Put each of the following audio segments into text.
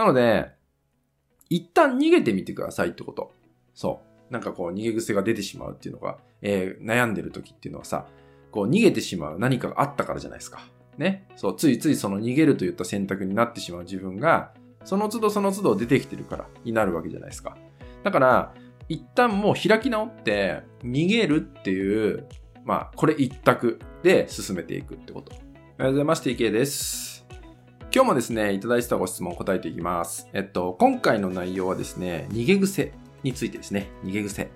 なので、一旦逃げてみてくださいってこと。そう。なんかこう逃げ癖が出てしまうっていうのが、えー、悩んでる時っていうのはさ、こう逃げてしまう何かがあったからじゃないですか。ね。そう、ついついその逃げるといった選択になってしまう自分が、その都度その都度出てきてるからになるわけじゃないですか。だから、一旦もう開き直って、逃げるっていう、まあ、これ一択で進めていくってこと。おはようございます。TK です。今日もですね、いただいてたご質問を答えていきます。えっと、今回の内容はですね、逃げ癖についてですね。逃げ癖。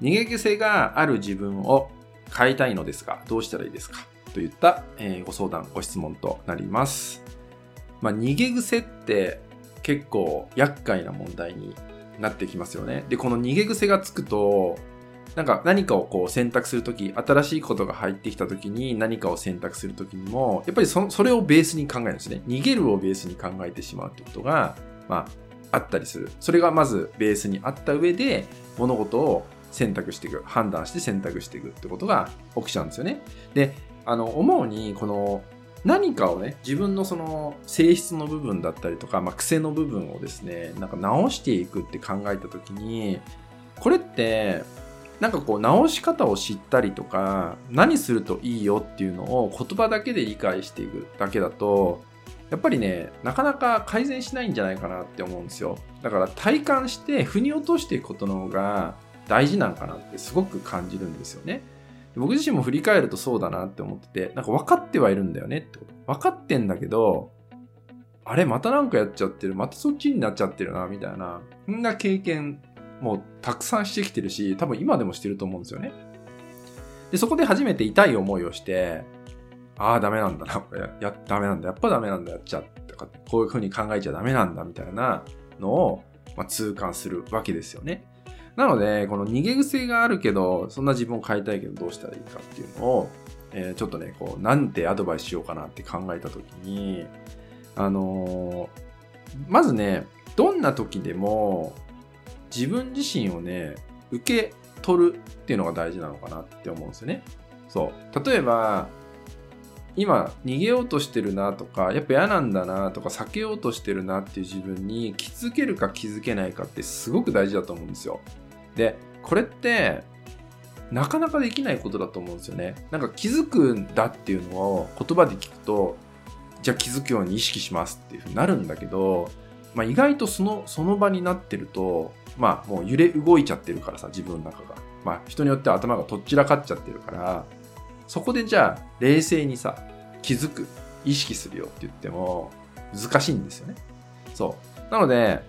逃げ癖がある自分を変えたいのですが、どうしたらいいですか？といった、えー、ご相談、ご質問となります。まあ、逃げ癖って結構厄介な問題になってきますよね。で、この逃げ癖がつくと、なんか何かをこう選択するとき、新しいことが入ってきたときに何かを選択するときにも、やっぱりそそれをベースに考えるんですね。逃げるをベースに考えてしまうってことが、まあ、あったりする。それがまずベースにあった上で、物事を選択していく。判断して選択していくってことが起きちゃうんですよね。で、あの、思うに、この何かをね、自分のその性質の部分だったりとか、まあ、癖の部分をですね、なんか直していくって考えた時に、これって、なんかこう直し方を知ったりとか、何するといいよっていうのを言葉だけで理解していくだけだと、やっぱりね、なかなか改善しないんじゃないかなって思うんですよ。だから体感して腑に落としていくことの方が大事なんかなってすごく感じるんですよね。僕自身も振り返るとそうだなって思ってて、なんか分かってはいるんだよねってこと。分かってんだけど、あれまたなんかやっちゃってる、またそっちになっちゃってるな、みたいな、そんな経験もうたくさんしてきてるし、多分今でもしてると思うんですよね。で、そこで初めて痛い思いをして、ああ、ダメなんだな、これ。や、ダメなんだ。やっぱダメなんだ、やっちゃって。こういう風に考えちゃダメなんだ、みたいなのを、まあ、痛感するわけですよね。なので、この逃げ癖があるけど、そんな自分を変えたいけどどうしたらいいかっていうのを、えー、ちょっとね、こう、なんてアドバイスしようかなって考えたときに、あのー、まずね、どんな時でも自分自身をね、受け取るっていうのが大事なのかなって思うんですよね。そう。例えば、今逃げようとしてるなとか、やっぱ嫌なんだなとか、避けようとしてるなっていう自分に気づけるか気づけないかってすごく大事だと思うんですよ。で、これって、なかなかできないことだと思うんですよね。なんか気づくんだっていうのを言葉で聞くと、じゃあ気づくように意識しますっていうふうになるんだけど、まあ、意外とそのその場になってると、まあもう揺れ動いちゃってるからさ、自分の中が。まあ人によっては頭がとっちらかっちゃってるから、そこでじゃあ冷静にさ、気づく、意識するよって言っても難しいんですよね。そう。なので、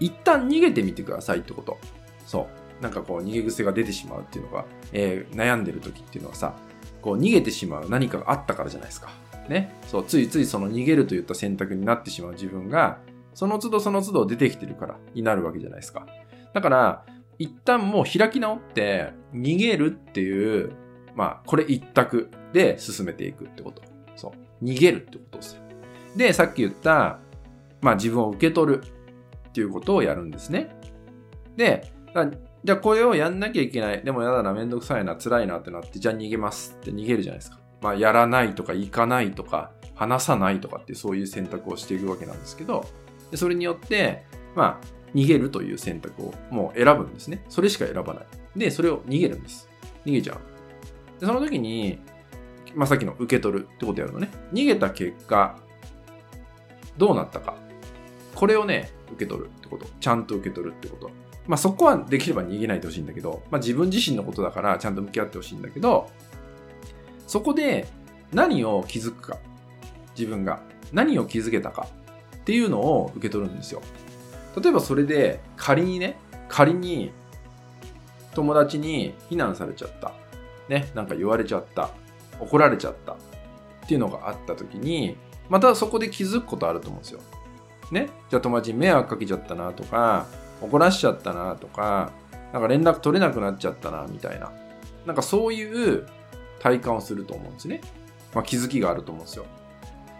一旦逃げてみてくださいってこと。そう。なんかこう逃げ癖が出てしまうっていうのが、えー、悩んでる時っていうのはさ、こう逃げてしまう何かがあったからじゃないですか。ね。そう、ついついその逃げるといった選択になってしまう自分が、その都度その都度出てきてるからになるわけじゃないですか。だから、一旦もう開き直って逃げるっていう、まあ、これ一択で進めていくってこと。そう。逃げるってことですよ。で、さっき言った、まあ自分を受け取るっていうことをやるんですね。で、じゃあこれをやんなきゃいけない。でもやだな、めんどくさいな、辛いなってなって、じゃあ逃げますって逃げるじゃないですか。まあやらないとか行かないとか話さないとかってそういう選択をしていくわけなんですけど、でそれによって、まあ逃げるという選択をもう選ぶんですね。それしか選ばない。で、それを逃げるんです。逃げちゃう。で、その時に、まあさっきの受け取るってことやるのね。逃げた結果、どうなったか。これをね、受け取るってこと。ちゃんと受け取るってこと。まあそこはできれば逃げないでほしいんだけど、まあ自分自身のことだからちゃんと向き合ってほしいんだけど、そこで何を気づくか、自分が何を気づけたかっていうのを受け取るんですよ。例えばそれで仮にね、仮に友達に非難されちゃった。ね、なんか言われちゃった。怒られちゃった。っていうのがあった時に、またそこで気づくことあると思うんですよ。ね、じゃあ友達に迷惑かけちゃったなとか、怒らしちゃったなとか、なんか連絡取れなくなっちゃったなみたいな。なんかそういう体感をすると思うんですね。まあ、気づきがあると思うんですよ。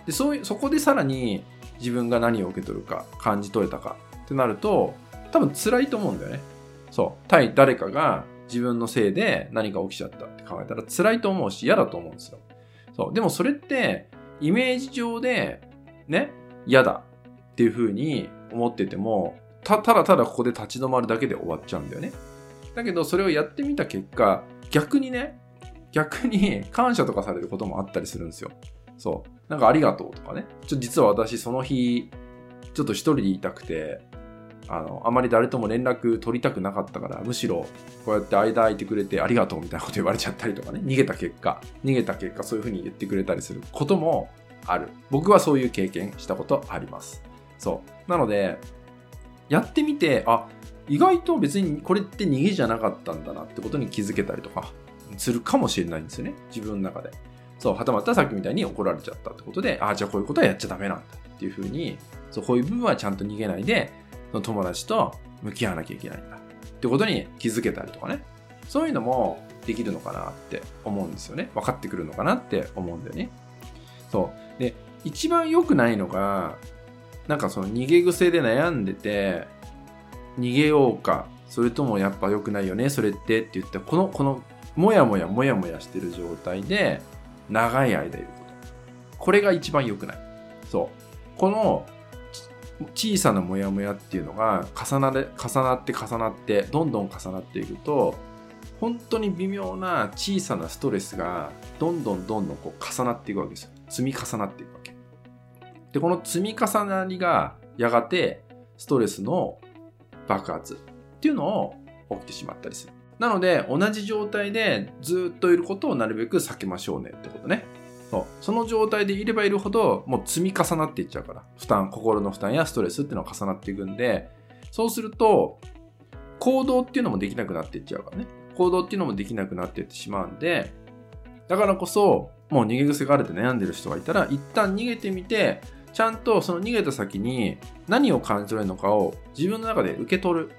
で、そういう、そこでさらに自分が何を受け取るか、感じ取れたかってなると、多分辛いと思うんだよね。そう。対誰かが自分のせいで何か起きちゃったって考えたら辛いと思うし嫌だと思うんですよ。そう。でもそれって、イメージ上で、ね、嫌だっていうふうに思ってても、た、ただただここで立ち止まるだけで終わっちゃうんだよね。だけど、それをやってみた結果、逆にね、逆に感謝とかされることもあったりするんですよ。そう。なんかありがとうとかね。ちょ、実は私その日、ちょっと一人でいたくて、あの、あまり誰とも連絡取りたくなかったから、むしろこうやって間空いてくれてありがとうみたいなこと言われちゃったりとかね、逃げた結果、逃げた結果そういうふうに言ってくれたりすることもある。僕はそういう経験したことあります。そう。なので、やってみて、あ、意外と別にこれって逃げじゃなかったんだなってことに気づけたりとかするかもしれないんですよね。自分の中で。そう、はたまたさっきみたいに怒られちゃったってことで、ああ、じゃあこういうことはやっちゃダメなんだっていうふうに、そう、こういう部分はちゃんと逃げないで、その友達と向き合わなきゃいけないんだってことに気づけたりとかね。そういうのもできるのかなって思うんですよね。分かってくるのかなって思うんだよね。そう。で、一番良くないのが、なんかその逃げ癖で悩んでて、逃げようか、それともやっぱ良くないよね、それってって言って、この、この、もやもやもやもやしてる状態で、長い間いること。これが一番良くない。そう。この、小さなモヤモヤっていうのが重なれ重なって重なってどんどん重なっていくと本当に微妙な小さなストレスがどんどんどんどんこう重なっていくわけですよ積み重なっていくわけでこの積み重なりがやがてストレスの爆発っていうのを起きてしまったりするなので同じ状態でずっといることをなるべく避けましょうねってことね。そう。その状態でいればいるほどもう積み重なっていっちゃうから。負担心の負担やストレスっていうのが重なっていくんで。そうすると行動っていうのもできなくなっていっちゃうからね。行動っていうのもできなくなっていってしまうんでだからこそもう逃げ癖があるって悩んでる人がいたら一旦逃げてみてちゃんとその逃げた先に何を感じ取れるのかを自分の中で受け取る。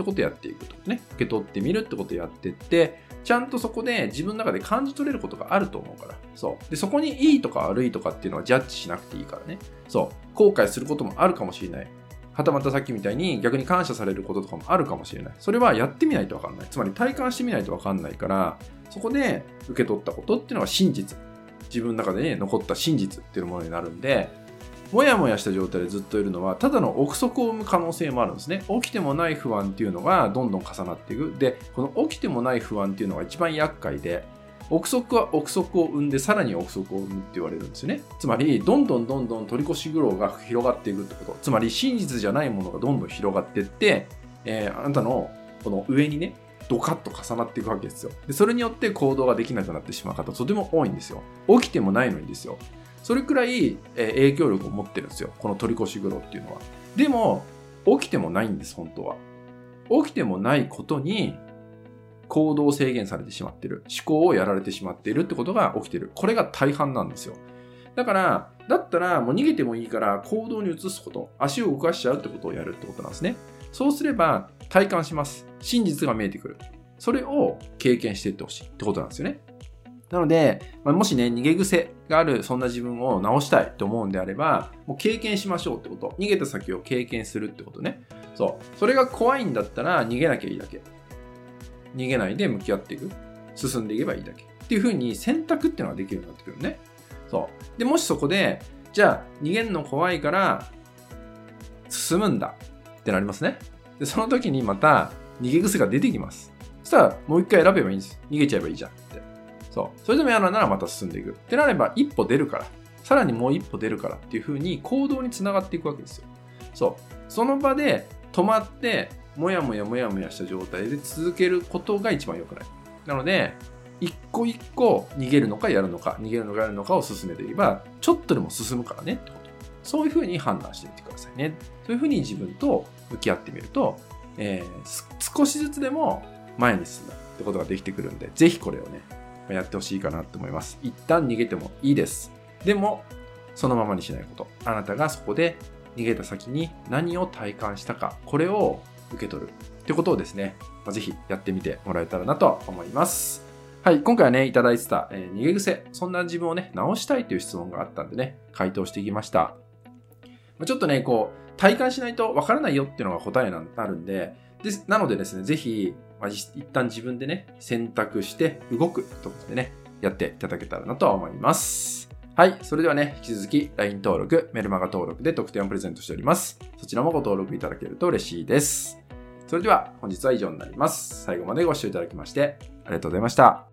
ってことをやっていくとね受け取ってみるってことをやってってちゃんとそこで自分の中で感じ取れることがあると思うから。そう。で、そこにいいとか悪いとかっていうのはジャッジしなくていいからね。そう。後悔することもあるかもしれない。はたまたさっきみたいに逆に感謝されることとかもあるかもしれない。それはやってみないとわかんない。つまり体感してみないとわかんないから、そこで受け取ったことっていうのは真実。自分の中で、ね、残った真実っていうものになるんで、もやもやした状態でずっといるのは、ただの憶測を生む可能性もあるんですね。起きてもない不安っていうのがどんどん重なっていく。で、この起きてもない不安っていうのが一番厄介で、憶測は憶測を生んで、さらに憶測を生むって言われるんですよね。つまり、どんどんどんどん取り越し苦労が広がっていくってこと。つまり、真実じゃないものがどんどん広がっていって、えー、あなたのこの上にね、ドカッと重なっていくわけですよ。でそれによって行動ができなくなってしまう方、とても多いんですよ。起きてもないのにですよ。それくらい、影響力を持ってるんですよ。この取り越し苦労っていうのは。でも、起きてもないんです、本当は。起きてもないことに、行動制限されてしまってる。思考をやられてしまっているってことが起きてる。これが大半なんですよ。だから、だったらもう逃げてもいいから行動に移すこと、足を動かしちゃうってことをやるってことなんですね。そうすれば体感します。真実が見えてくる。それを経験していってほしいってことなんですよね。なので、まあ、もしね、逃げ癖がある、そんな自分を直したいと思うんであれば、もう経験しましょうってこと。逃げた先を経験するってことね。そう。それが怖いんだったら逃げなきゃいいだけ。逃げないで向き合っていく。進んでいけばいいだけ。っていう風に選択っていうのができるようになってくるね。そう。で、もしそこで、じゃあ逃げるの怖いから進むんだってなりますね。で、その時にまた逃げ癖が出てきます。そしたらもう一回選べばいいんです。逃げちゃえばいいじゃんって。そう。それでも嫌ならまた進んでいく。ってなれば一歩出るから、さらにもう一歩出るからっていう風に行動につながっていくわけですよ。そう。その場で止まって、もやもやもやもやした状態で続けることが一番良くない。なので、一個一個逃げるのかやるのか、逃げるのかやるのかを進めていけば、ちょっとでも進むからねってこと。そういうふうに判断してみてくださいね。そういうふうに自分と向き合ってみると、えー、少しずつでも前に進むってことができてくるんで、ぜひこれをね、やってほしいかなと思います。一旦逃げてもいいです。でも、そのままにしないこと。あなたがそこで逃げた先に何を体感したか、これを受け取るってことをですね、まあ、ぜひやってみてもらえたらなと思います。はい、今回はね、いただいてた、えー、逃げ癖、そんな自分をね、直したいという質問があったんでね、回答していきました。ま、ちょっとね、こう、体感しないとわからないよっていうのが答えになるんで、ですなのでですね、ぜひ、まあ、一旦自分でね、選択して動くとことでね、やっていただけたらなと思います。はい。それではね、引き続き LINE 登録、メルマガ登録で特典をプレゼントしております。そちらもご登録いただけると嬉しいです。それでは本日は以上になります。最後までご視聴いただきましてありがとうございました。